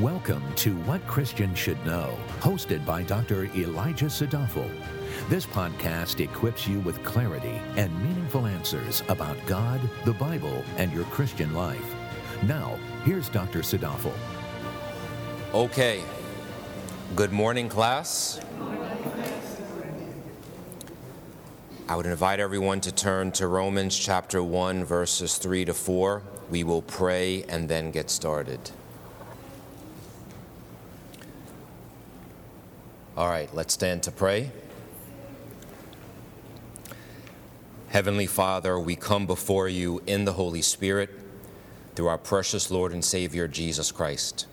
Welcome to What Christians Should Know, hosted by Dr. Elijah Sadafel. This podcast equips you with clarity and meaningful answers about God, the Bible, and your Christian life. Now, here's Dr. Sadafel. Okay. Good morning, class. I would invite everyone to turn to Romans chapter 1, verses 3 to 4. We will pray and then get started. All right, let's stand to pray. Heavenly Father, we come before you in the Holy Spirit through our precious Lord and Savior Jesus Christ.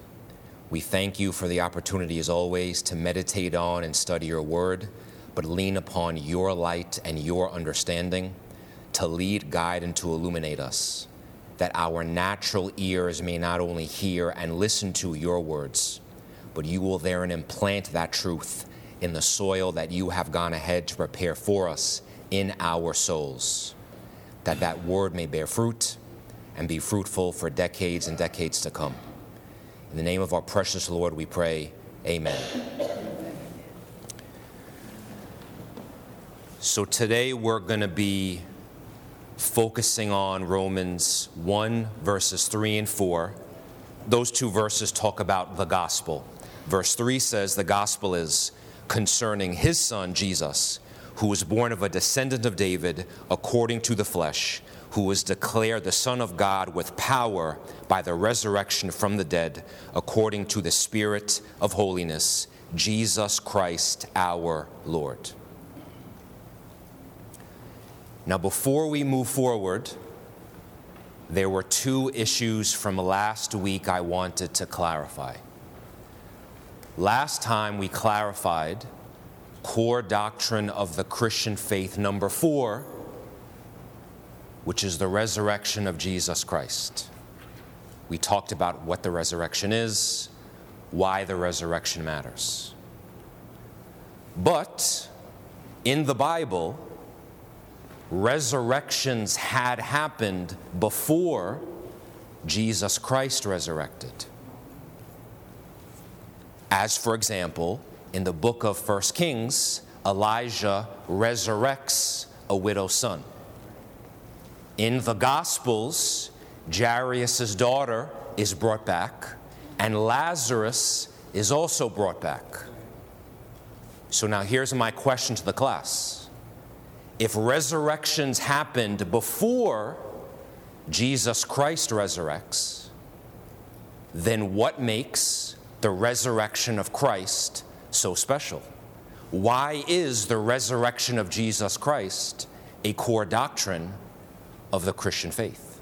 We thank you for the opportunity, as always, to meditate on and study your word but lean upon your light and your understanding to lead, guide, and to illuminate us, that our natural ears may not only hear and listen to your words, but you will therein implant that truth in the soil that you have gone ahead to prepare for us in our souls, that that word may bear fruit and be fruitful for decades and decades to come. In the name of our precious Lord, we pray, Amen. So today we're going to be focusing on Romans 1, verses 3 and 4. Those two verses talk about the gospel. Verse 3 says the gospel is concerning his son, Jesus, who was born of a descendant of David according to the flesh, who was declared the Son of God with power by the resurrection from the dead, according to the Spirit of holiness, Jesus Christ our Lord. Now, before we move forward, there were two issues from last week I wanted to clarify. Last time we clarified core doctrine of the Christian faith number four, which is the resurrection of Jesus Christ. We talked about what the resurrection is, why the resurrection matters. But in the Bible, resurrections had happened before Jesus Christ resurrected. As, for example, in the book of 1 Kings, Elijah resurrects a widow's son. In the Gospels, Jairus' daughter is brought back, and Lazarus is also brought back. So now here's my question to the class if resurrections happened before Jesus Christ resurrects, then what makes the resurrection of Christ so special? Why is the resurrection of Jesus Christ a core doctrine of the Christian faith?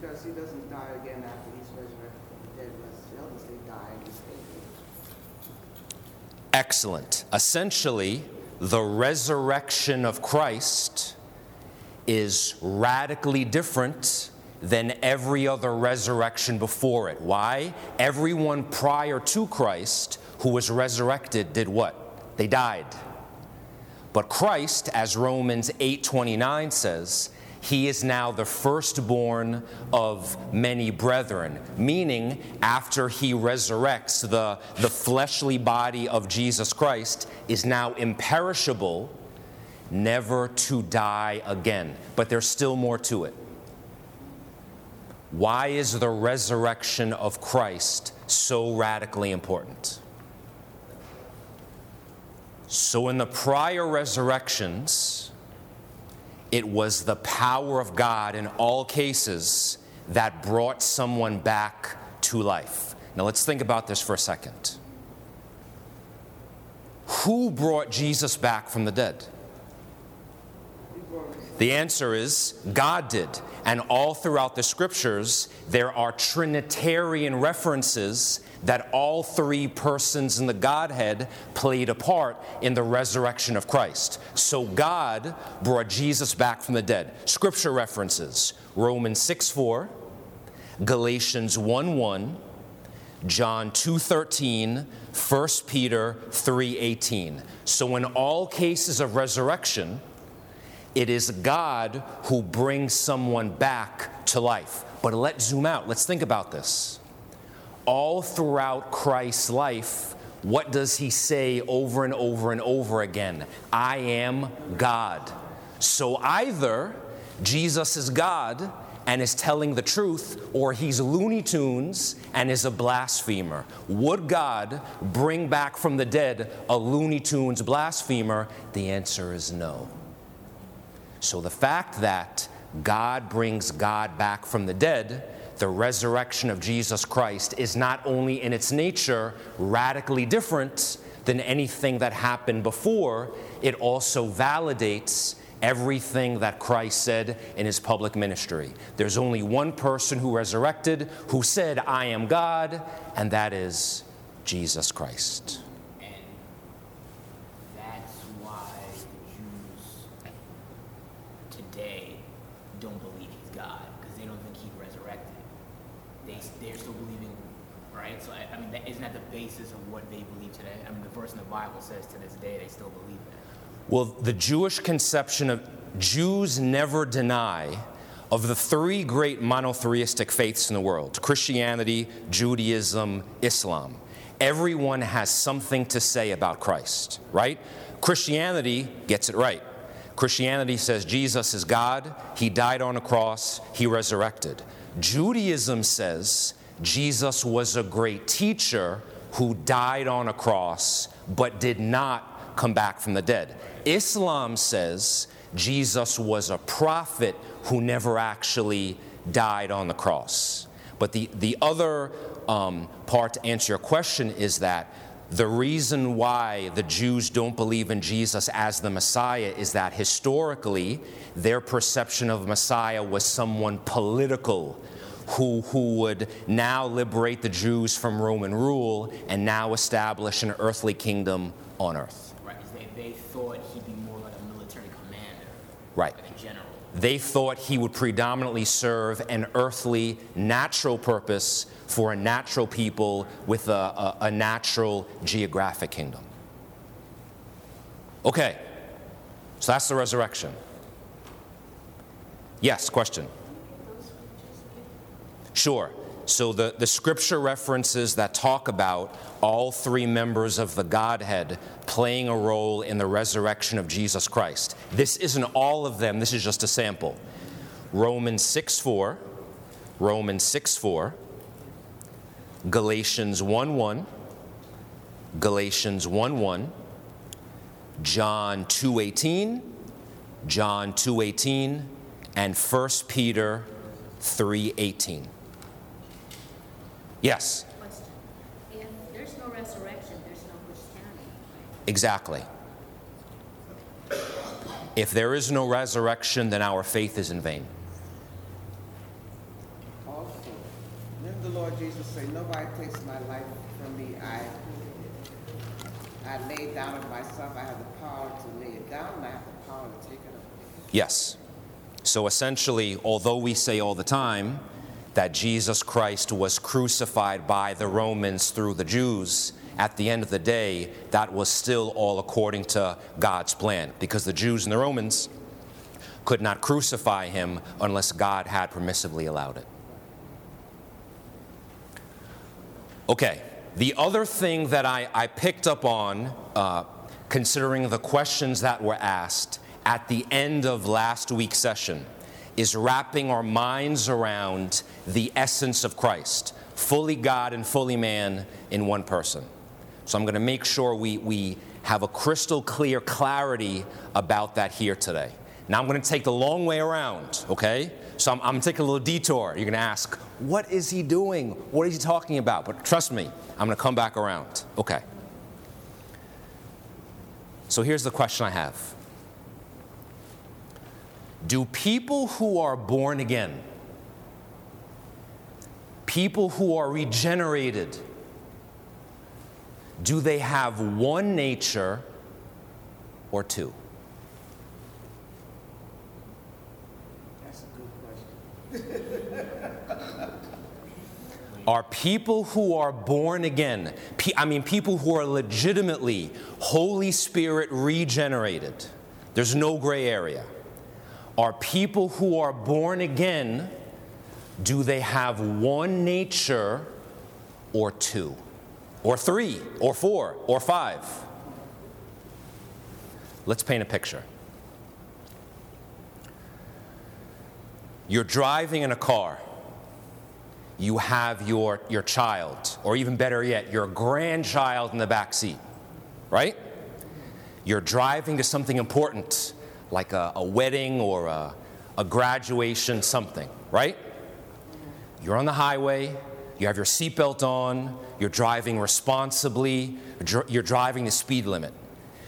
Because he doesn't die again after he's resurrected from the dead, he'll obviously die and stay Excellent. Essentially, the resurrection of Christ is radically different than every other resurrection before it. Why? Everyone prior to Christ who was resurrected did what? They died. But Christ, as Romans 8:29 says, he is now the firstborn of many brethren, meaning after he resurrects, the, the fleshly body of Jesus Christ is now imperishable, never to die again. But there's still more to it. Why is the resurrection of Christ so radically important? So, in the prior resurrections, it was the power of God in all cases that brought someone back to life. Now, let's think about this for a second. Who brought Jesus back from the dead? The answer is God did. And all throughout the scriptures, there are Trinitarian references that all three persons in the Godhead played a part in the resurrection of Christ. So God brought Jesus back from the dead. Scripture references Romans 6 4, Galatians 1 1, John 2:13, 1 Peter 3:18. So in all cases of resurrection, It is God who brings someone back to life. But let's zoom out. Let's think about this. All throughout Christ's life, what does he say over and over and over again? I am God. So either Jesus is God and is telling the truth, or he's Looney Tunes and is a blasphemer. Would God bring back from the dead a Looney Tunes blasphemer? The answer is no. So the fact that God brings God back from the dead, the resurrection of Jesus Christ, is not only in its nature radically different than anything that happened before, it also validates everything that Christ said in his public ministry. There's only one person who resurrected who said, I am God, and that is Jesus Christ. And that's why Jews today don't believe he's God, because they don't think he resurrected. They, they're still believing, right? So, I, I mean, that, isn't that the basis of what they believe today? I mean, the verse in the Bible says to this day they still believe that. Well, the Jewish conception of Jews never deny of the three great monotheistic faiths in the world Christianity, Judaism, Islam. Everyone has something to say about Christ, right? Christianity gets it right. Christianity says Jesus is God, He died on a cross, He resurrected. Judaism says Jesus was a great teacher who died on a cross but did not come back from the dead. Islam says Jesus was a prophet who never actually died on the cross. But the, the other um, part to answer your question is that the reason why the Jews don't believe in Jesus as the Messiah is that historically their perception of Messiah was someone political who, who would now liberate the Jews from Roman rule and now establish an earthly kingdom on earth. Right? They, they thought he'd be more like a military commander, Right. like a general. They thought he would predominantly serve an earthly, natural purpose for a natural people with a, a, a natural geographic kingdom. Okay, so that's the resurrection. Yes, question? Sure. So the, the scripture references that talk about all three members of the Godhead playing a role in the resurrection of Jesus Christ. This isn't all of them, this is just a sample. Romans 6 4, Romans 6 4, Galatians 1 1, Galatians 1 1, John 2 18, John 2 18, and 1 Peter 3 18. Yes, Question. If there's no resurrection, there's no Christianity. exactly. If there is no resurrection, then our faith is in vain. Also, didn't the Lord Jesus say, Nobody takes my life from me. I I lay it down of myself. I have the power to lay it down, and I have the power to take it up. Yes. So essentially, although we say all the time that Jesus Christ was crucified by the Romans through the Jews, at the end of the day, that was still all according to God's plan because the Jews and the Romans could not crucify him unless God had permissively allowed it. Okay, the other thing that I, I picked up on, uh, considering the questions that were asked at the end of last week's session, is wrapping our minds around the essence of Christ, fully God and fully man in one person. So I'm going to make sure we, we have a crystal clear clarity about that here today. Now I'm going to take the long way around, okay? So I'm, I'm take a little detour. You're going to ask, what is he doing? What is he talking about? But trust me, I'm going to come back around. Okay. So here's the question I have Do people who are born again, people who are regenerated, do they have one nature or two? That's a good question. Are people who are born again, I mean, people who are legitimately Holy Spirit regenerated, there's no gray area. Are people who are born again, do they have one nature or two? Or three, or four, or five? Let's paint a picture. You're driving in a car. You have your, your child, or even better yet, your grandchild in the back seat, right? You're driving to something important, like a, a wedding or a, a graduation, something, right? You're on the highway, you have your seatbelt on, you're driving responsibly, you're driving the speed limit.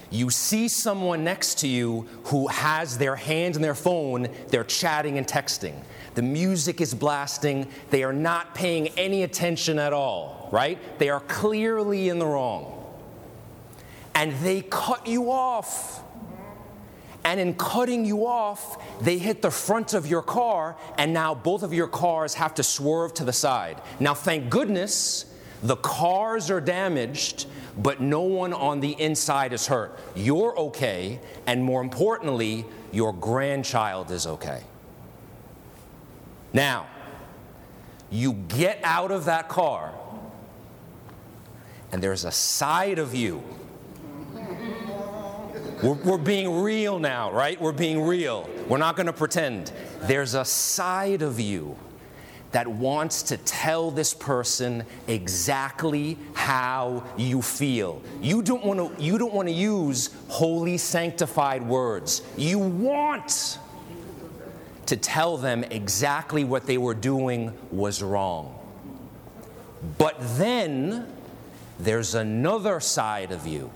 You see someone next to you who has their hand in their phone, they're chatting and texting. The music is blasting, they are not paying any attention at all, right? They are clearly in the wrong. And they cut you off. And in cutting you off, they hit the front of your car, and now both of your cars have to swerve to the side. Now, thank goodness, the cars are damaged, but no one on the inside is hurt. You're okay, and more importantly, your grandchild is okay. Now, you get out of that car, and there's a side of you we're, we're being real now, right? We're being real. We're not going to pretend. There's a side of you that wants to tell this person exactly how you feel. You don't want to you don't want to use holy sanctified words. You want to tell them exactly what they were doing was wrong. But then there's another side of you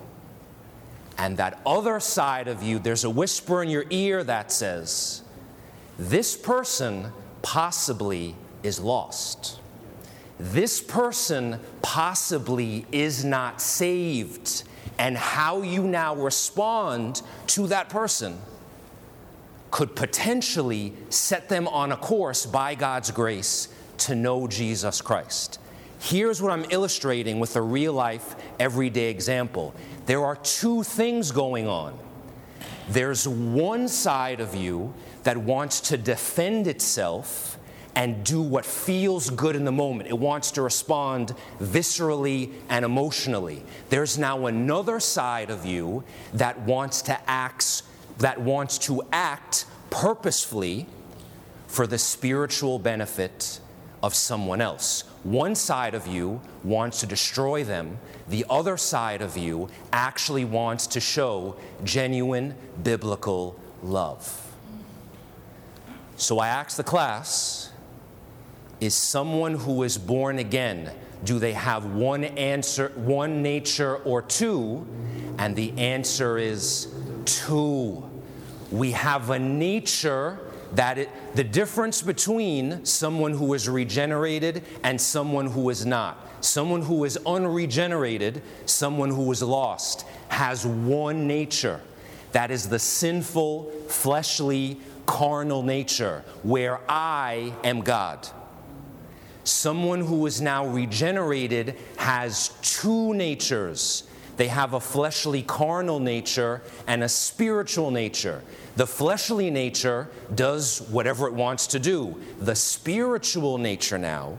and that other side of you, there's a whisper in your ear that says, This person possibly is lost. This person possibly is not saved. And how you now respond to that person could potentially set them on a course by God's grace to know Jesus Christ. Here's what I'm illustrating with a real life, everyday example. There are two things going on. There's one side of you that wants to defend itself and do what feels good in the moment. It wants to respond viscerally and emotionally. There's now another side of you that wants to act that wants to act purposefully for the spiritual benefit of someone else. One side of you wants to destroy them, the other side of you actually wants to show genuine biblical love. So I asked the class Is someone who is born again, do they have one answer, one nature, or two? And the answer is two. We have a nature that it, the difference between someone who is regenerated and someone who is not, someone who is unregenerated, someone who is lost, has one nature. That is the sinful, fleshly, carnal nature where I am God. Someone who is now regenerated has two natures. They have a fleshly, carnal nature and a spiritual nature. The fleshly nature does whatever it wants to do. The spiritual nature now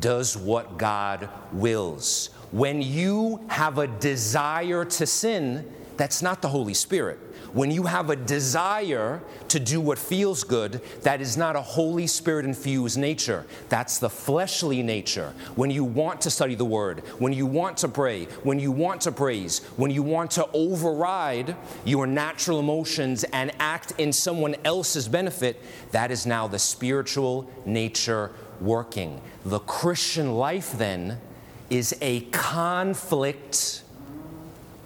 does what God wills. When you have a desire to sin, that's not the Holy Spirit. When you have a desire to do what feels good, that is not a Holy Spirit infused nature. That's the fleshly nature. When you want to study the Word, when you want to pray, when you want to praise, when you want to override your natural emotions and act in someone else's benefit, that is now the spiritual nature working. The Christian life, then, is a conflict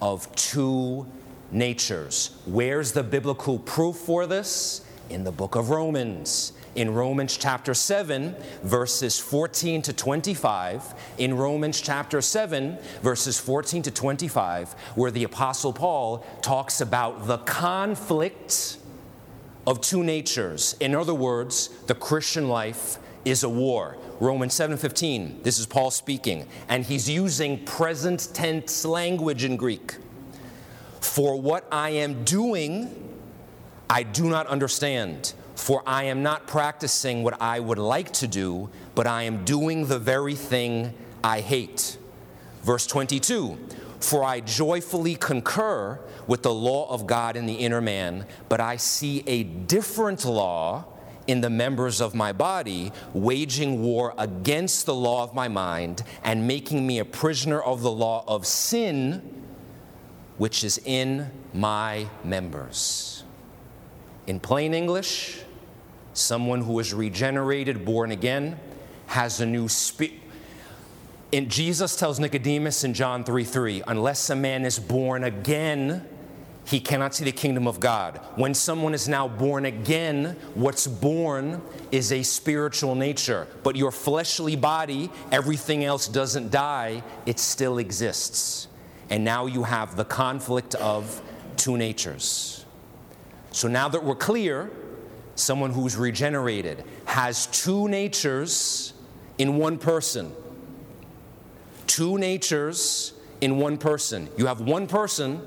of two natures. Where's the biblical proof for this? In the book of Romans. In Romans chapter 7, verses 14 to 25, in Romans chapter 7, verses 14 to 25, where the Apostle Paul talks about the conflict of two natures. In other words, the Christian life is a war. Romans 7:15. This is Paul speaking, and he's using present tense language in Greek. For what I am doing, I do not understand, for I am not practicing what I would like to do, but I am doing the very thing I hate. Verse 22 For I joyfully concur with the law of God in the inner man, but I see a different law in the members of my body, waging war against the law of my mind and making me a prisoner of the law of sin, which is in my members. In plain English, someone who is regenerated, born again, has a new spirit. And Jesus tells Nicodemus in John 3 3, unless a man is born again, he cannot see the kingdom of God. When someone is now born again, what's born is a spiritual nature. But your fleshly body, everything else doesn't die, it still exists. And now you have the conflict of two natures. So now that we're clear, someone who's regenerated has two natures in one person. Two natures in one person. You have one person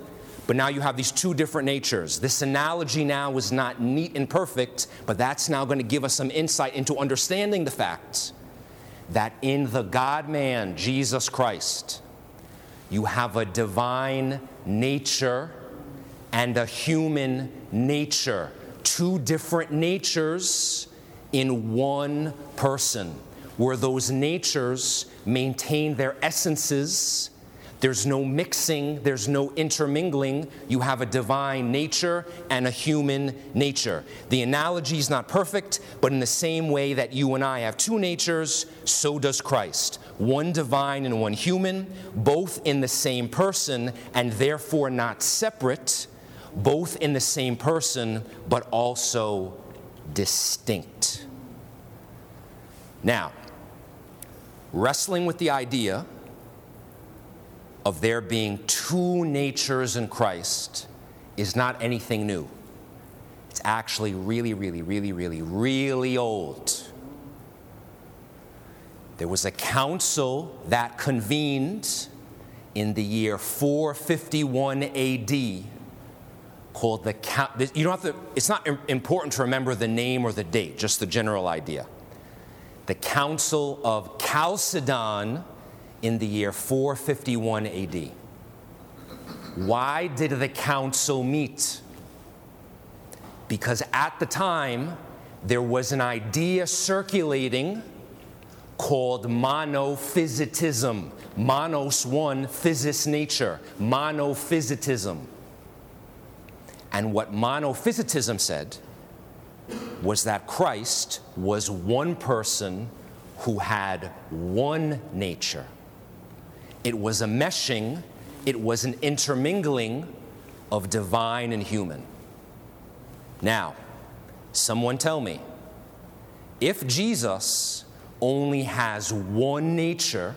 but now you have these two different natures. This analogy now is not neat and perfect, but that's now going to give us some insight into understanding the fact that in the God man, Jesus Christ, you have a divine nature and a human nature. Two different natures in one person, where those natures maintain their essences there's no mixing, there's no intermingling. You have a divine nature and a human nature. The analogy is not perfect, but in the same way that you and I have two natures, so does Christ. One divine and one human, both in the same person and therefore not separate, both in the same person, but also distinct. Now, wrestling with the idea of there being two natures in Christ is not anything new. It's actually really, really, really, really, really old. There was a council that convened in the year 451 AD called the you don't have to it's not important to remember the name or the date just the general idea the council of chalcedon in the year 451 AD. Why did the council meet? Because at the time, there was an idea circulating called monophysitism. Monos, one, physis, nature. Monophysitism. And what monophysitism said was that Christ was one person who had one nature. It was a meshing, it was an intermingling of divine and human. Now, someone tell me if Jesus only has one nature,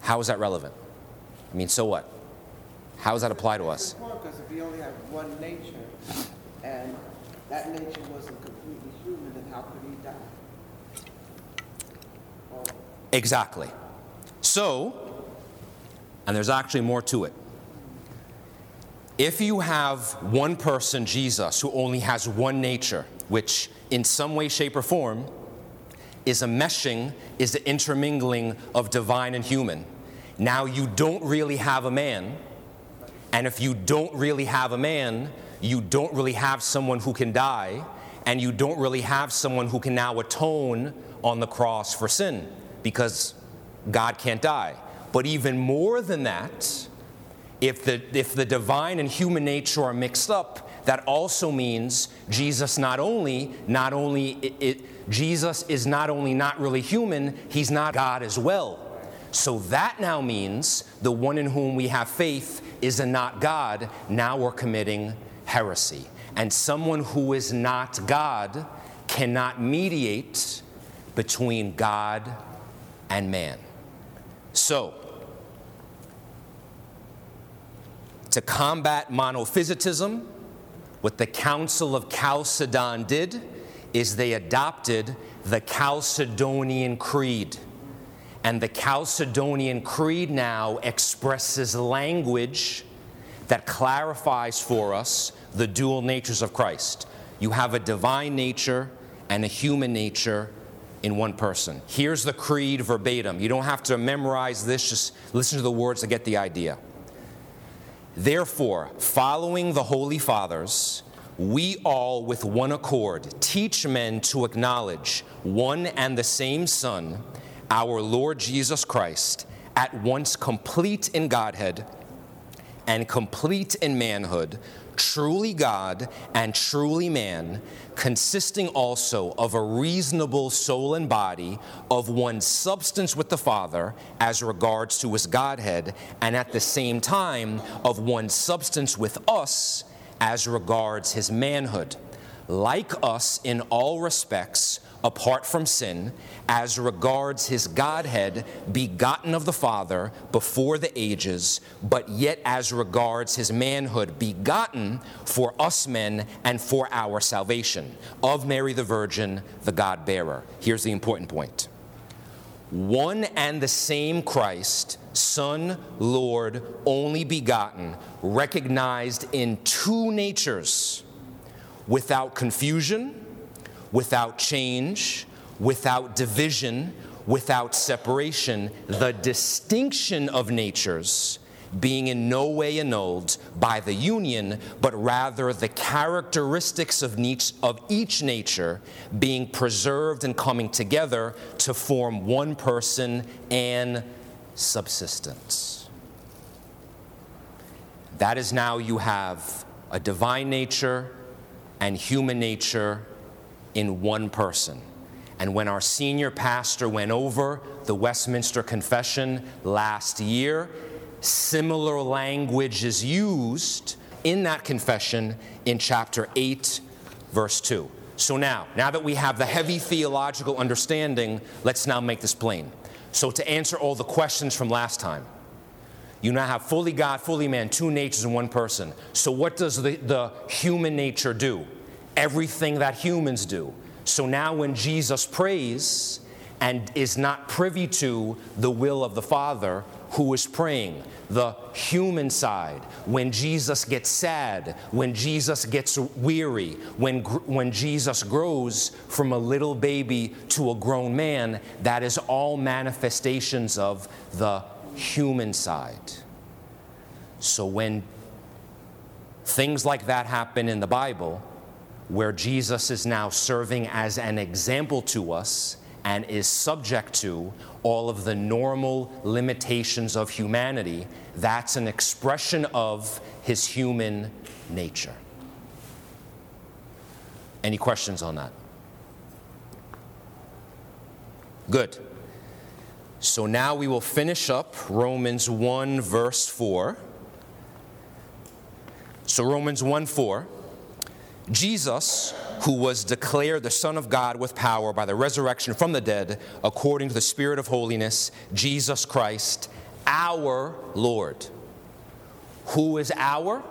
how is that relevant? I mean, so what? How does that apply to us? Because if he only had one nature, and that nature wasn't completely human, then how could he die? Exactly. So, and there's actually more to it. If you have one person, Jesus, who only has one nature, which in some way, shape, or form is a meshing, is the intermingling of divine and human, now you don't really have a man. And if you don't really have a man, you don't really have someone who can die, and you don't really have someone who can now atone on the cross for sin because God can't die. But even more than that, if the, if the divine and human nature are mixed up, that also means Jesus not only, not only, it, it, Jesus is not only not really human, he's not God as well. So that now means the one in whom we have faith is a not God. Now we're committing heresy. And someone who is not God cannot mediate between God and man. So, to combat monophysitism, what the Council of Chalcedon did is they adopted the Chalcedonian Creed. And the Chalcedonian Creed now expresses language that clarifies for us the dual natures of Christ. You have a divine nature and a human nature in one person. Here's the creed verbatim. You don't have to memorize this, just listen to the words to get the idea. Therefore, following the Holy Fathers, we all with one accord teach men to acknowledge one and the same Son, our Lord Jesus Christ, at once complete in Godhead and complete in manhood, truly God and truly man, consisting also of a reasonable soul and body, of one substance with the Father as regards to his Godhead, and at the same time of one substance with us as regards his manhood. Like us in all respects, apart from sin, as regards his Godhead, begotten of the Father before the ages, but yet as regards his manhood, begotten for us men and for our salvation, of Mary the Virgin, the God bearer. Here's the important point one and the same Christ, Son, Lord, only begotten, recognized in two natures, without confusion without change, without division, without separation, the distinction of natures being in no way annulled by the union, but rather the characteristics of each, of each nature being preserved and coming together to form one person and subsistence. That is now you have a divine nature and human nature in one person. And when our senior pastor went over the Westminster Confession last year, similar language is used in that confession in chapter 8, verse 2. So now, now that we have the heavy theological understanding, let's now make this plain. So, to answer all the questions from last time, you now have fully God, fully man, two natures in one person. So, what does the, the human nature do? Everything that humans do. So now, when Jesus prays and is not privy to the will of the Father, who is praying? The human side. When Jesus gets sad, when Jesus gets weary, when, when Jesus grows from a little baby to a grown man, that is all manifestations of the human side. So when things like that happen in the Bible, where Jesus is now serving as an example to us and is subject to all of the normal limitations of humanity, that's an expression of his human nature. Any questions on that? Good. So now we will finish up Romans 1, verse 4. So, Romans 1 4. Jesus, who was declared the Son of God with power by the resurrection from the dead, according to the Spirit of holiness, Jesus Christ, our Lord. Who is our?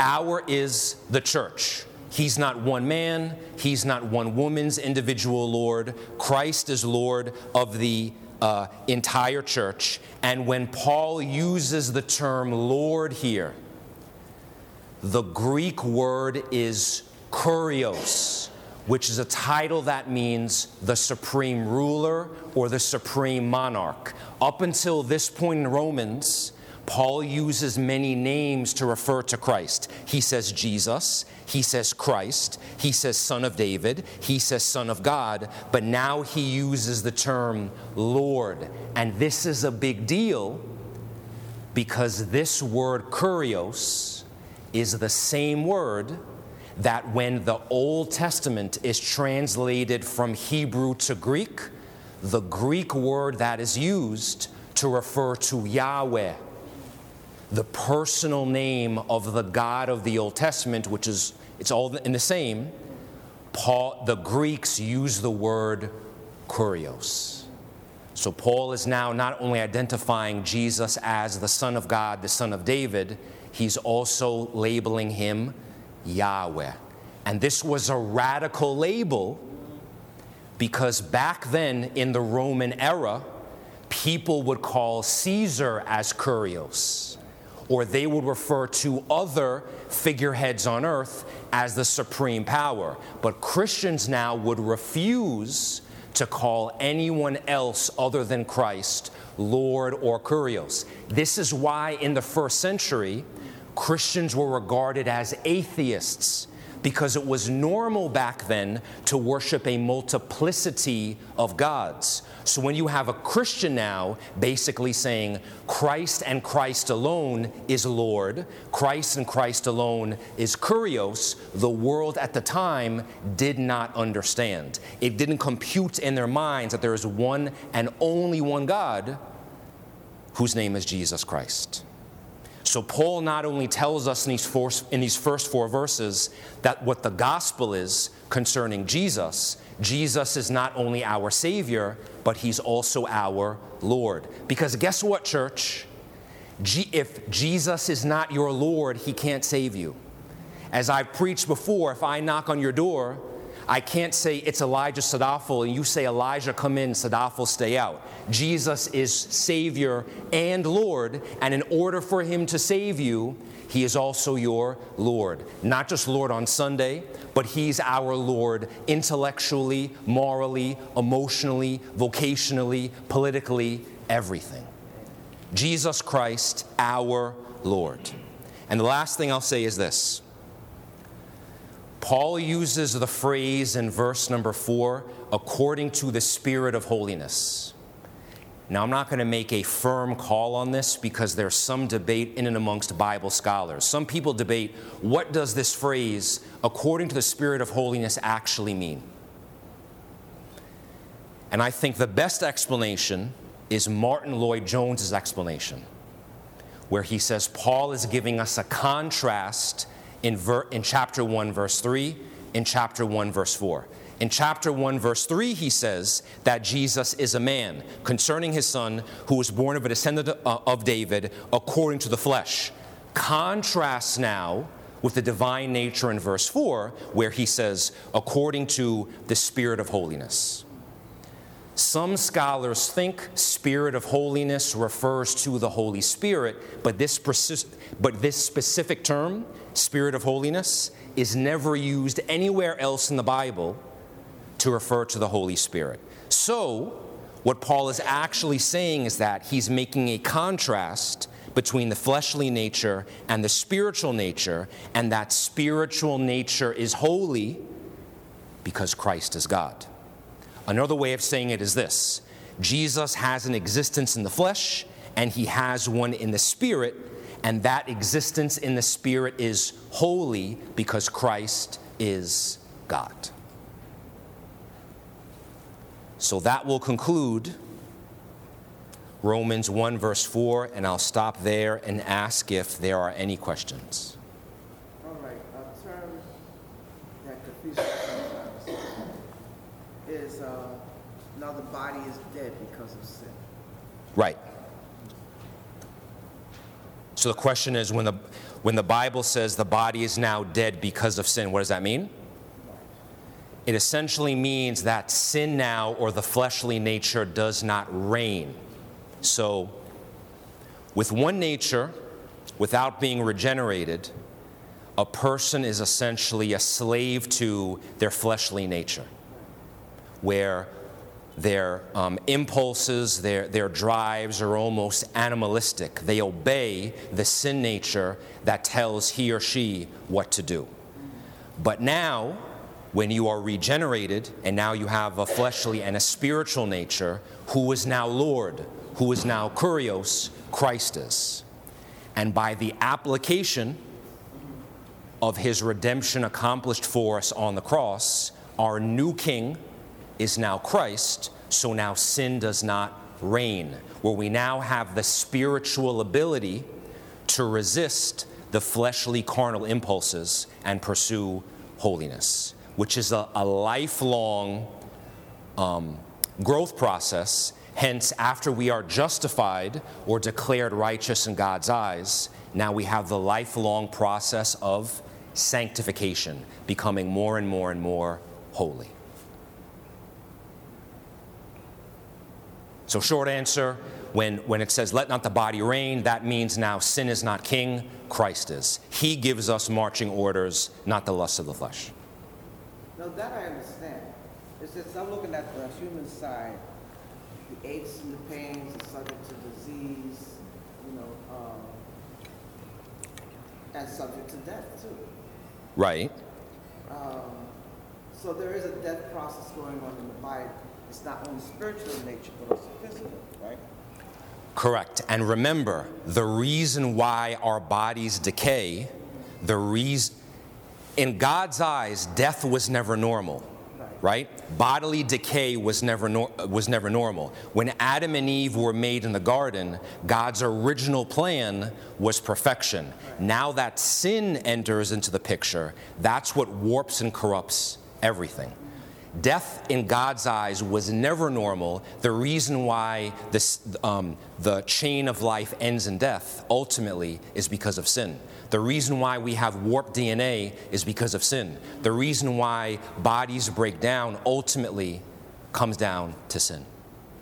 Our is the church. He's not one man, he's not one woman's individual Lord. Christ is Lord of the uh, entire church. And when Paul uses the term Lord here, the Greek word is kurios, which is a title that means the supreme ruler or the supreme monarch. Up until this point in Romans, Paul uses many names to refer to Christ. He says Jesus, he says Christ, he says Son of David, he says Son of God, but now he uses the term Lord. And this is a big deal because this word kurios is the same word that when the Old Testament is translated from Hebrew to Greek, the Greek word that is used to refer to Yahweh, the personal name of the God of the Old Testament, which is it's all in the same, Paul, the Greeks use the word kurios. So Paul is now not only identifying Jesus as the Son of God, the Son of David, he's also labeling him Yahweh. And this was a radical label because back then in the Roman era, people would call Caesar as Kurios or they would refer to other figureheads on earth as the supreme power. But Christians now would refuse to call anyone else other than Christ Lord or Kurios. This is why in the first century, Christians were regarded as atheists because it was normal back then to worship a multiplicity of gods. So when you have a Christian now basically saying Christ and Christ alone is Lord, Christ and Christ alone is Kurios, the world at the time did not understand. It didn't compute in their minds that there is one and only one God whose name is Jesus Christ. So, Paul not only tells us in these, four, in these first four verses that what the gospel is concerning Jesus, Jesus is not only our Savior, but He's also our Lord. Because guess what, church? if Jesus is not your Lord, He can't save you. As I've preached before, if I knock on your door, I can't say it's Elijah Sadafel and you say Elijah come in, Sadafel stay out. Jesus is Savior and Lord, and in order for Him to save you, He is also your Lord. Not just Lord on Sunday, but He's our Lord intellectually, morally, emotionally, vocationally, politically, everything. Jesus Christ, our Lord. And the last thing I'll say is this Paul uses the phrase in verse number four, according to the Spirit of holiness. Now, I'm not going to make a firm call on this because there's some debate in and amongst Bible scholars. Some people debate what does this phrase, according to the Spirit of holiness, actually mean? And I think the best explanation is Martyn Lloyd-Jones's explanation, where he says Paul is giving us a contrast in, ver- in chapter 1, verse 3, in chapter 1, verse 4. In chapter 1, verse 3, he says that Jesus is a man concerning his son who was born of a descendant uh, of David according to the flesh. Contrasts now with the divine nature in verse 4, where he says, according to the Spirit of holiness. Some scholars think Spirit of holiness refers to the Holy Spirit, but this, but this specific term Spirit of holiness, is never used anywhere else in the Bible to refer to the Holy Spirit. So, what Paul is actually saying is that he's making a contrast between the fleshly nature and the spiritual nature, and that spiritual nature is holy because Christ is God. Another way of saying it is this Jesus has an existence in the flesh, and he has one in the spirit and that existence in the Spirit is holy because Christ is God. So that will conclude Romans 1, verse 4, and I'll stop there and ask if there are any questions. All right, that sometimes is uh, now the body is dead because of sin. Right. So the question is when the, when the Bible says the body is now dead because of sin, what does that mean? It essentially means that sin now or the fleshly nature does not reign. So, with one nature, without being regenerated, a person is essentially a slave to their fleshly nature, where their um, impulses, their, their drives are almost animalistic. They obey the sin nature that tells he or she what to do. But now, when you are regenerated and now you have a fleshly and a spiritual nature, who is now Lord, who is now Kurios, Christ is. And by the application of his redemption accomplished for us on the cross, our new king, is now Christ, so now sin does not reign, where we now have the spiritual ability to resist the fleshly carnal impulses and pursue holiness, which is a, a lifelong um, growth process. Hence, after we are justified or declared righteous in God's eyes, now we have the lifelong process of sanctification, becoming more and more and more holy. So, short answer when, when it says, let not the body reign, that means now sin is not king, Christ is. He gives us marching orders, not the lust of the flesh. Now that I understand. It's just I'm looking at the human side. The aches and the pains are subject to disease, you know, um, and subject to death too. Right. Um, so there is a death process going on in the body. It's not only spiritual in nature, but also physical, right? Correct. And remember, the reason why our bodies decay, the reason, in God's eyes, death was never normal, right? Bodily decay was never, nor- was never normal. When Adam and Eve were made in the garden, God's original plan was perfection. Now that sin enters into the picture, that's what warps and corrupts everything. Death in God's eyes was never normal. The reason why this, um, the chain of life ends in death ultimately is because of sin. The reason why we have warped DNA is because of sin. The reason why bodies break down ultimately comes down to sin.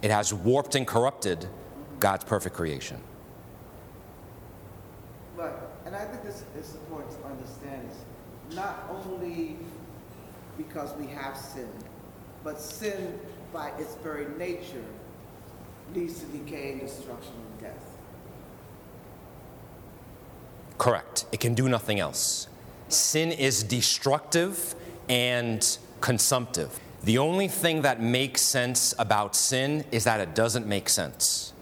It has warped and corrupted God's perfect creation. But, and I think this is important to understand is not only because we have sin, but sin by its very nature leads to decay, and destruction, and death. Correct. It can do nothing else. Sin is destructive and consumptive. The only thing that makes sense about sin is that it doesn't make sense.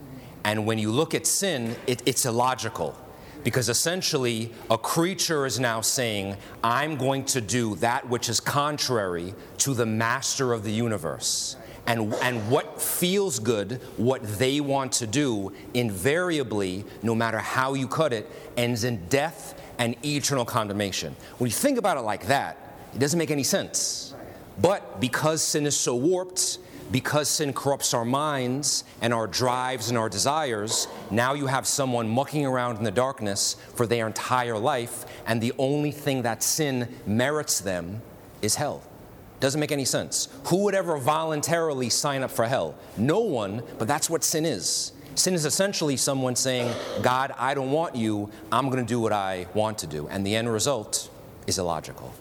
And when you look at sin, it, it's illogical. Because essentially, a creature is now saying, I'm going to do that which is contrary to the master of the universe. And, and what feels good, what they want to do, invariably, no matter how you cut it, ends in death and eternal condemnation. When you think about it like that, it doesn't make any sense. But because sin is so warped, because sin corrupts our minds and our drives and our desires, now you have someone mucking around in the darkness for their entire life, and the only thing that sin merits them is hell. Doesn't make any sense. Who would ever voluntarily sign up for hell? No one, but that's what sin is. Sin is essentially someone saying, God, I don't want you, I'm going to do what I want to do. And the end result is illogical.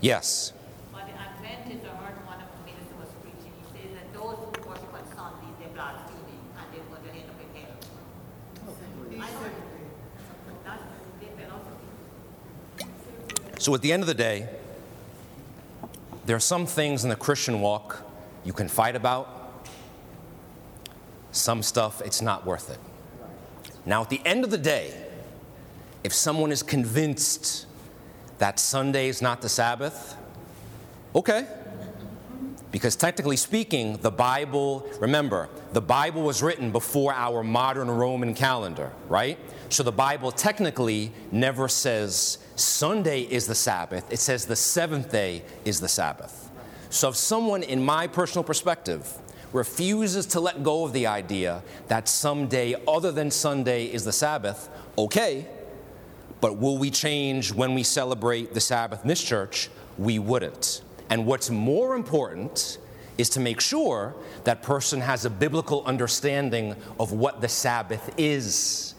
Yes. But the Adventist, I heard one of the ministers was preaching, he says that those who worship on Sundays, they're blaspheming and they're going to end up in hell. I heard that's their philosophy. So at the end of the day, there are some things in the Christian walk you can fight about. Some stuff, it's not worth it. Now, at the end of the day, if someone is convinced that Sunday is not the Sabbath, okay. Because technically speaking, the Bible, remember, the Bible was written before our modern Roman calendar, right? So the Bible technically never says Sunday is the Sabbath, it says the seventh day is the Sabbath. So if someone, in my personal perspective, refuses to let go of the idea that some day other than Sunday is the Sabbath, okay, but will we change when we celebrate the Sabbath in this church? We wouldn't. And what's more important is to make sure that person has a biblical understanding of what the Sabbath is.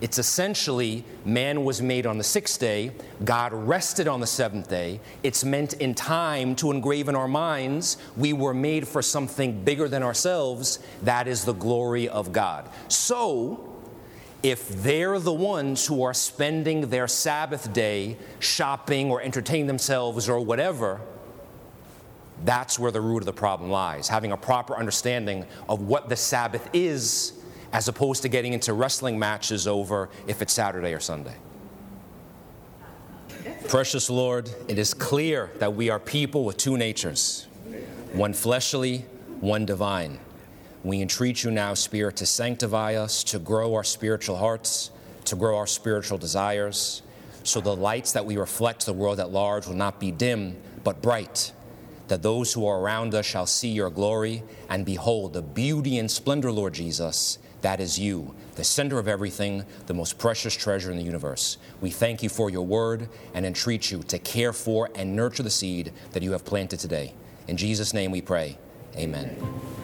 It's essentially man was made on the sixth day, God rested on the seventh day. It's meant in time to engrave in our minds we were made for something bigger than ourselves, that is the glory of God. So, if they're the ones who are spending their Sabbath day shopping or entertaining themselves or whatever, that's where the root of the problem lies. Having a proper understanding of what the Sabbath is, as opposed to getting into wrestling matches over if it's Saturday or Sunday. Precious Lord, it is clear that we are people with two natures one fleshly, one divine. We entreat you now, Spirit, to sanctify us, to grow our spiritual hearts, to grow our spiritual desires, so the lights that we reflect to the world at large will not be dim, but bright, that those who are around us shall see your glory and behold the beauty and splendor, Lord Jesus. That is you, the center of everything, the most precious treasure in the universe. We thank you for your word and entreat you to care for and nurture the seed that you have planted today. In Jesus' name we pray. Amen.